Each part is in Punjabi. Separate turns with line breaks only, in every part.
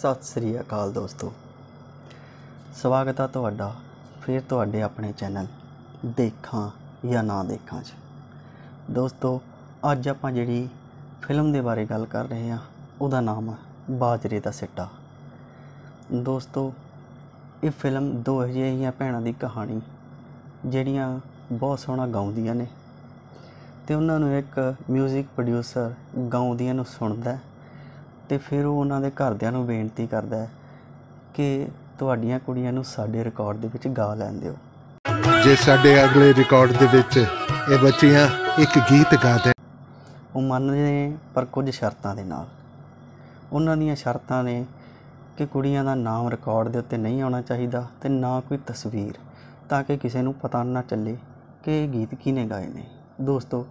ਸਤਿ ਸ੍ਰੀ ਅਕਾਲ ਦੋਸਤੋ। ਸਵਾਗਤ ਹੈ ਤੁਹਾਡਾ ਫਿਰ ਤੁਹਾਡੇ ਆਪਣੇ ਚੈਨਲ ਦੇਖਾਂ ਜਾਂ ਨਾ ਦੇਖਾਂ 'ਚ। ਦੋਸਤੋ, ਅੱਜ ਆਪਾਂ ਜਿਹੜੀ ਫਿਲਮ ਦੇ ਬਾਰੇ ਗੱਲ ਕਰ ਰਹੇ ਹਾਂ, ਉਹਦਾ ਨਾਮ ਹੈ ਬਾਜਰੇ ਦਾ ਸਿੱਟਾ। ਦੋਸਤੋ, ਇਹ ਫਿਲਮ ਦੋ ਅਜਿਹੀਆਂ ਭੈਣਾਂ ਦੀ ਕਹਾਣੀ, ਜਿਹੜੀਆਂ ਬਹੁਤ ਸੋਹਣਾ ਗਾਉਂਦੀਆਂ ਨੇ। ਤੇ ਉਹਨਾਂ ਨੂੰ ਇੱਕ 뮤직 ਪ੍ਰੋਡਿਊਸਰ ਗਾਉਂਦੀਆਂ ਨੂੰ ਸੁਣਦਾ ਹੈ। ਤੇ ਫਿਰ ਉਹ ਉਹਨਾਂ ਦੇ ਘਰਦਿਆਂ ਨੂੰ ਬੇਨਤੀ ਕਰਦਾ ਹੈ ਕਿ ਤੁਹਾਡੀਆਂ ਕੁੜੀਆਂ ਨੂੰ ਸਾਡੇ ਰਿਕਾਰਡ ਦੇ ਵਿੱਚ ਗਾ ਲੈਣ ਦਿਓ।
ਜੇ ਸਾਡੇ ਅਗਲੇ ਰਿਕਾਰਡ ਦੇ ਵਿੱਚ ਇਹ ਬੱਚੀਆਂ ਇੱਕ ਗੀਤ ਗਾ ਦੇਣ।
ਉਹ ਮੰਨਦੇ ਪਰ ਕੁਝ ਸ਼ਰਤਾਂ ਦੇ ਨਾਲ। ਉਹਨਾਂ ਦੀਆਂ ਸ਼ਰਤਾਂ ਨੇ ਕਿ ਕੁੜੀਆਂ ਦਾ ਨਾਮ ਰਿਕਾਰਡ ਦੇ ਉੱਤੇ ਨਹੀਂ ਆਉਣਾ ਚਾਹੀਦਾ ਤੇ ਨਾ ਕੋਈ ਤਸਵੀਰ ਤਾਂ ਕਿ ਕਿਸੇ ਨੂੰ ਪਤਾ ਨਾ ਚੱਲੇ ਕਿ ਇਹ ਗੀਤ ਕਿਹਨੇ ਗਾਏ ਨੇ। ਦੋਸਤੋ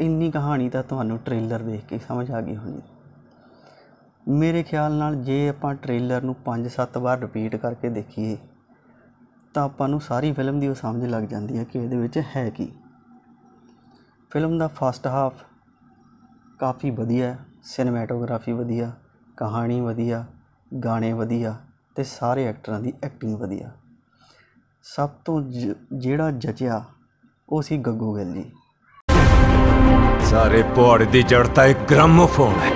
ਇੰਨੀ ਕਹਾਣੀ ਤਾਂ ਤੁਹਾਨੂੰ ਟ੍ਰੇਲਰ ਦੇਖ ਕੇ ਸਮਝ ਆ ਗਈ ਹੋਣੀ। ਮੇਰੇ ਖਿਆਲ ਨਾਲ ਜੇ ਆਪਾਂ ਟ੍ਰੇਲਰ ਨੂੰ 5-7 ਵਾਰ ਰਿਪੀਟ ਕਰਕੇ ਦੇਖੀਏ, ਤਾਂ ਆਪਾਂ ਨੂੰ ਸਾਰੀ ਫਿਲਮ ਦੀ ਉਹ ਸਮਝ ਲੱਗ ਜਾਂਦੀ ਹੈ ਕਿ ਇਹਦੇ ਵਿੱਚ ਹੈ ਕੀ। ਫਿਲਮ ਦਾ ਫਸਟ ਹਾਫ ਕਾਫੀ ਵਧੀਆ ਹੈ ਸਿਨੇਮੈਟੋਗ੍ਰਾਫੀ ਵਧੀਆ, ਕਹਾਣੀ ਵਧੀਆ, ਗਾਣੇ ਵਧੀਆ ਤੇ ਸਾਰੇ ਐਕਟਰਾਂ ਦੀ ਐਕਟਿੰਗ ਵਧੀਆ। ਸਭ ਤੋਂ ਜ- ਜਿਹੜਾ ਜਚਿਆ, ਉਹ ਸੀ ਗੱਗੂ ਗਿੱਲ ਜੀ।
ਸਾਰੇ ਪਹਾੜ ਦੀ ਜੜ ਤਾਂ ਇੱਕ ਗ੍ਰਾਮੋਫੋਨ ਹੈ।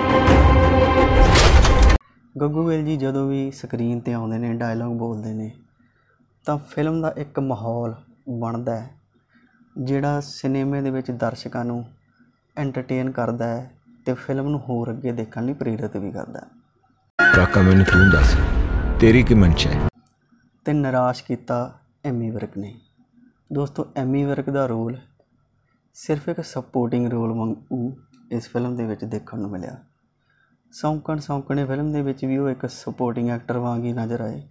ਗੱਗੂ ਗਿੱਲ ਜੀ ਜਦੋਂ ਵੀ ਸਕਰੀਨ ਤੇ ਆਉਂਦੇ ਨੇ ਡਾਇਲੌਗ ਬੋਲਦੇ ਨੇ ਤਾਂ ਫਿਲਮ ਦਾ ਇੱਕ ਮਾਹੌਲ ਬਣਦਾ ਹੈ ਜਿਹੜਾ ਸਿਨੇਮੇ ਦੇ ਵਿੱਚ ਦਰਸ਼ਕਾਂ ਨੂੰ ਐਂਟਰਟੇਨ ਕਰਦਾ ਹੈ ਤੇ ਫਿਲਮ ਨੂੰ ਹੋਰ ਅੱਗੇ ਦੇਖਣ ਲਈ ਪ੍ਰੇਰਿਤ ਵੀ ਕਰਦਾ ਹੈ।
ਕਾਕਾ ਮੈਨੂੰ ਤੂੰ ਦੱਸ ਤੇਰੀ ਕੀ ਮਨਸ਼ਾ ਹੈ?
ਤੇ ਨਿਰਾਸ਼ ਕੀਤਾ ਐਮੀ ਵਿਰਕ ਨੇ। ਦੋਸਤੋ ਐਮੀ ਵਿਰਕ ਦਾ ਰੋਲ ਸਿਰਫ ਇੱਕ ਸਪੋਰਟਿੰਗ ਰੋਲ ਵਾਂਗੂ ਇਸ ਫਿਲਮ ਦੇ ਵਿੱਚ ਦੇਖਣ ਨੂੰ ਮਿਲਿਆ। ਸੌਂਕਣ ਸੌਂਕਣੇ ਫਿਲਮ ਦੇ ਵਿੱਚ ਵੀ ਉਹ ਇੱਕ ਸਪੋਰਟਿੰਗ ਐਕਟਰ ਵਾਂਗ ਹੀ ਨਜ਼ਰ ਆਏ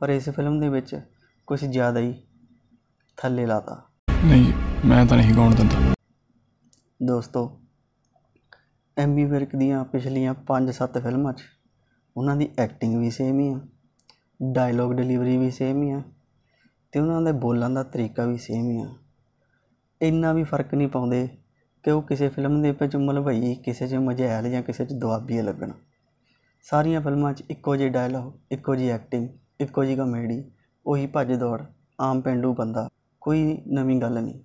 ਪਰ ਇਸ ਫਿਲਮ ਦੇ ਵਿੱਚ ਕੁਝ ਜ਼ਿਆਦਾ ਹੀ ਥੱਲੇ ਲਾਤਾ।
ਨਹੀਂ ਮੈਂ ਤਾਂ ਨਹੀਂ ਗਾਉਣ ਦਿੰਦਾ।
ਦੋਸਤੋ ਐਮੀ ਵਿਰਕ ਦੀਆਂ ਪਿਛਲੀਆਂ 5-7 ਫਿਲਮਾਂ 'ਚ ਉਹਨਾਂ ਦੀ ਐਕਟਿੰਗ ਵੀ ਸੇਮ ਹੀ ਆ ਡਾਇਲੌਗ ਡਿਲੀਵਰੀ ਵੀ ਸੇਮ ਹੀ ਆ ਤੇ ਉਹਨਾਂ ਦੇ ਬੋਲਣ ਦਾ ਤਰੀਕਾ ਵੀ ਸੇਮ ਹੀ ਆ। ਇੰਨਾ ਵੀ ਫ਼ਰਕ ਨਹੀਂ ਪਾਉਂਦੇ ਕਿ ਉਹ ਕਿਸੇ ਫਿਲਮ ਦੇ ਵਿੱਚ ਮਲਵਈ ਕਿਸੇ 'ਚ ਮਜੈਲ ਜਾਂ ਕਿਸੇ 'ਚ ਦੁਆਬੀਏ ਲੱਗਣ। ਸਾਰੀਆਂ ਫਿਲਮਾਂ 'ਚ ਇੱਕੋ ਜਿਹੇ ਡਾਇਲੌਗ ਇੱਕੋ ਜਿਹੀ ਐਕਟਿੰਗ ਇੱਕੋ ਜਿਹੀ ਕਾਮੇਡੀ ਉਹੀ ਭੱਜ ਦੌੜ ਆਮ ਪਿੰਡੂ ਬੰਦਾ ਕੋਈ ਨਵੀਂ ਗੱਲ ਨਹੀਂ।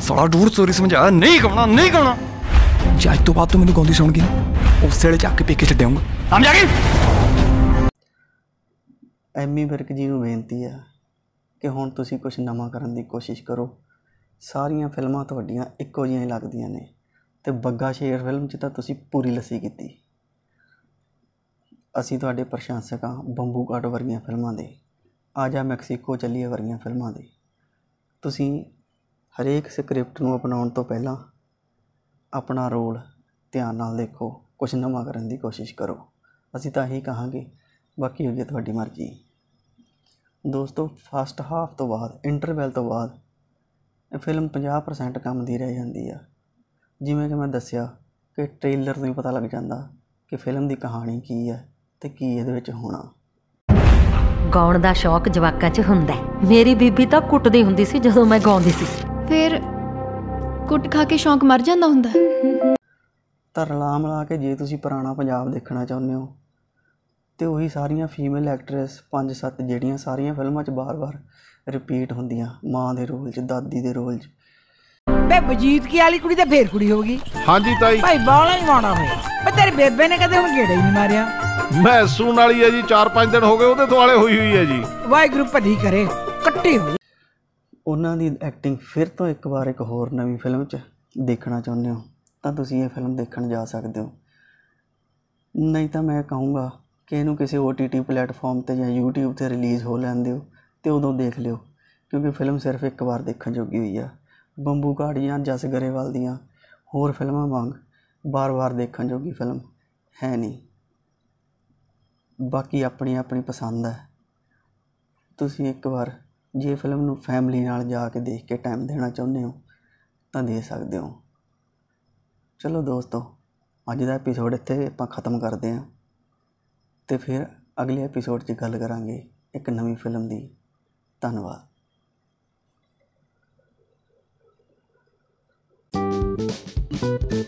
ਸਾਲਾ ਦੂਰ ਸੋਰੀ ਸਮਝਾ ਨਹੀਂ ਗਾਉਣਾ ਨਹੀਂ ਗਾਉਣਾ। ਜੇ ਅੱਜ ਤੋਂ ਬਾਅਦ ਤੂੰ ਮੈਨੂੰ ਗਾਉਂਦੀ ਸੁਣ ਗਈ ਉਸ ਵੇਲੇ ਚੱਕ ਕੇ ਪੇਕੇ ਛੱਡਿਆਉਂਗਾ ਹਮ ਜਾ ਕੇ
ਐਮੀ ਵਿਰਕ ਜੀ ਨੂੰ ਬੇਨਤੀ ਹੈ ਕਿ ਹੁਣ ਤੁਸੀਂ ਕੁਝ ਨਵਾਂ ਕਰਨ ਦੀ ਕੋਸ਼ਿਸ਼ ਕਰੋ। ਸਾਰੀਆਂ ਫਿਲਮਾਂ ਤੁਹਾਡੀਆਂ ਇੱਕੋ ਜਿਹੀਆਂ ਹੀ ਲੱਗਦੀਆਂ ਨੇ ਤੇ ਬੱਗਾ ਸ਼ੇਰ ਫਿਲਮ 'ਚ ਤਾਂ ਤੁਸੀਂ ਪੂਰੀ ਲੱਸੀ ਕੀਤੀ। ਅਸੀਂ ਤੁਹਾਡੇ ਪ੍ਰਸ਼ੰਸਕ ਹਾਂ ਬੰਬੂ ਕਾਟ ਵਰਗੀਆਂ ਫਿਲਮਾਂ ਦੇ। ਆਜਾ ਮੈਕਸੀਕੋ ਚੱਲੀਏ ਵਰਗੀਆਂ ਫਿਲਮਾਂ ਦੇ। ਤੁਸੀਂ ਹਰੇਕ ਸਕ੍ਰਿਪਟ ਨੂੰ ਅਪਣਾਉਣ ਤੋਂ ਪਹਿਲਾਂ ਆਪਣਾ ਰੋਲ ਧਿਆਨ ਨਾਲ ਦੇਖੋ ਕੁਝ ਨਵਾਂ ਕਰਨ ਦੀ ਕੋਸ਼ਿਸ਼ ਕਰੋ। ਅਸੀਂ ਤਾਂ ਇਹੀ ਕਹਾਂਗੇ, ਬਾਕੀ ਅੱਗੇ ਤੁਹਾਡੀ ਮਰਜ਼ੀ। ਦੋਸਤੋ ਫਸਟ ਹਾਫ ਤੋਂ ਬਾਅਦ ਇੰਟਰਵੈਲ ਤੋਂ ਬਾਅਦ ਇਹ ਫਿਲਮ 50% ਕੰਮ ਦੀ ਰਹਿ ਜਾਂਦੀ ਆ। ਜਿਵੇਂ ਕਿ ਮੈਂ ਦੱਸਿਆ ਕਿ ਟ੍ਰੇਲਰ ਤੋਂ ਹੀ ਪਤਾ ਲੱਗ ਜਾਂਦਾ ਕਿ ਫਿਲਮ ਦੀ ਕਹਾਣੀ ਕੀ ਹੈ ਤੇ ਕੀ ਇਹਦੇ ਵਿੱਚ ਹੋਣਾ।
ਗਾਉਣ ਦਾ ਸ਼ੌਕ ਜਵਾਕਾਂ 'ਚ ਹੁੰਦਾ ਹੈ। ਮੇਰੀ ਬੀਬੀ ਤਾਂ ਕੁੱਟਦੀ ਹੁੰਦੀ ਸੀ ਜਦੋਂ ਮੈਂ ਗਾਉਂਦੀ ਸੀ।
ਫਿਰ ਕੁੱਟ ਖਾ ਕੇ ਸ਼ੌਂਕ ਮਰ ਜਾਂਦਾ ਹੁੰਦਾ।
ਤਾਂ ਰਲਾ ਮਿਲਾ ਕੇ ਜੇ ਤੁਸੀਂ ਪੁਰਾਣਾ ਪੰਜਾਬ ਦੇਖਣਾ ਚਾਹੁੰਦੇ ਹੋ ਤੇ ਉਹੀ ਸਾਰੀਆਂ ਫੀਮੇਲ ਐਕਟਰੈਸ 5-7 ਜਿਹੜੀਆਂ ਸਾਰੀਆਂ ਫਿਲਮਾਂ 'ਚ ਬਾਰ-ਬਾਰ ਰਿਪੀਟ ਹੁੰਦੀਆਂ ਮਾਂ ਦੇ ਰੋਲ 'ਚ ਦਾਦੀ ਦੇ ਰੋਲ 'ਚ।
ਬੇ ਬਜੀਤ ਕੀ ਵਾਲੀ ਕੁੜੀ ਤੇ ਫੇਰ ਕੁੜੀ ਹੋ ਗਈ?
ਹਾਂਜੀ ਤਾਈ।
ਭਾਈ ਬਾਲਾ ਹੀ ਮਾਣਾ ਹੋਇਆ। ਬੇ ਤੇਰੀ ਬੇਬੇ ਨੇ ਕਦੇ ਹੁਣ ਗੇੜਾ ਹੀ ਨਹੀਂ ਮਾਰਿਆ?
ਮੈਂ ਸੂਣ ਵਾਲੀ ਹੈ ਜੀ 4-5 ਦਿਨ ਹੋ ਗਏ ਉਹਦੇ ਦੁਆਲੇ ਹੋਈ ਹੋਈ ਹੈ ਜੀ।
ਵਾਹਿਗੁਰੂ ਭਲੀ ਕਰੇ ਕੱਟੀ ਹੋਈ।
ਉਹਨਾਂ ਦੀ ਐਕਟਿੰਗ ਫਿਰ ਤੋਂ ਇੱਕ ਵਾਰ ਇੱਕ ਹੋਰ ਨਵੀਂ ਫਿਲਮ 'ਚ ਦੇਖਣਾ ਚਾਹੁੰਦੇ ਹੋ ਤਾਂ ਤੁਸੀਂ ਇਹ ਫਿਲਮ ਦੇਖਣ ਜਾ ਸਕਦੇ ਹੋ। ਨਹੀਂ ਤਾਂ ਮੈਂ ਕਹੂੰਗਾ ਕਿ ਇਹਨੂੰ ਕਿਸੇ OTT ਪਲੇਟਫਾਰਮ ਤੇ ਜਾਂ YouTube ਤੇ ਰਿਲੀਜ਼ ਹੋ ਲੈਣ ਦਿਓ ਤੇ ਉਦੋਂ ਦੇਖ ਲਿਓ, ਕਿਉਂਕਿ ਫਿਲਮ ਸਿਰਫ ਇੱਕ ਵਾਰ ਦੇਖਣ ਜੋਗੀ ਹੋਈ ਆ। ਬੰਬੂ ਘਾਟ ਜਾਂ ਜਸ ਗਰੇਵਾਲ ਦੀਆਂ ਹੋਰ ਫਿਲਮਾਂ ਵਾਂਗ ਬਾਰ-ਬਾਰ ਦੇਖਣ ਜੋਗੀ ਫਿਲਮ ਹੈ ਨਹੀਂ। ਬਾਕੀ ਆਪਣੀ ਆਪਣੀ ਪਸੰਦ ਹੈ। ਤੁਸੀਂ ਇੱਕ ਵਾਰ ਜੇ ਫਿਲਮ ਨੂੰ ਫੈਮਿਲੀ ਨਾਲ ਜਾ ਕੇ ਦੇਖ ਕੇ ਟਾਈਮ ਦੇਣਾ ਚਾਹੁੰਦੇ ਹੋ, ਤਾਂ ਦੇ ਸਕਦੇ ਹੋ। ਚਲੋ ਦੋਸਤੋ, ਅੱਜ ਦਾ ਐਪੀਸੋਡ ਇੱਥੇ ਆਪਾਂ ਖਤਮ ਕਰਦੇ ਹਾਂ। ਤੇ ਫਿਰ ਅਗਲੇ ਐਪੀਸੋਡ 'ਚ ਗੱਲ ਕਰਾਂਗੇ ਇੱਕ ਨਵੀਂ ਫਿਲਮ ਦੀ। ったのは「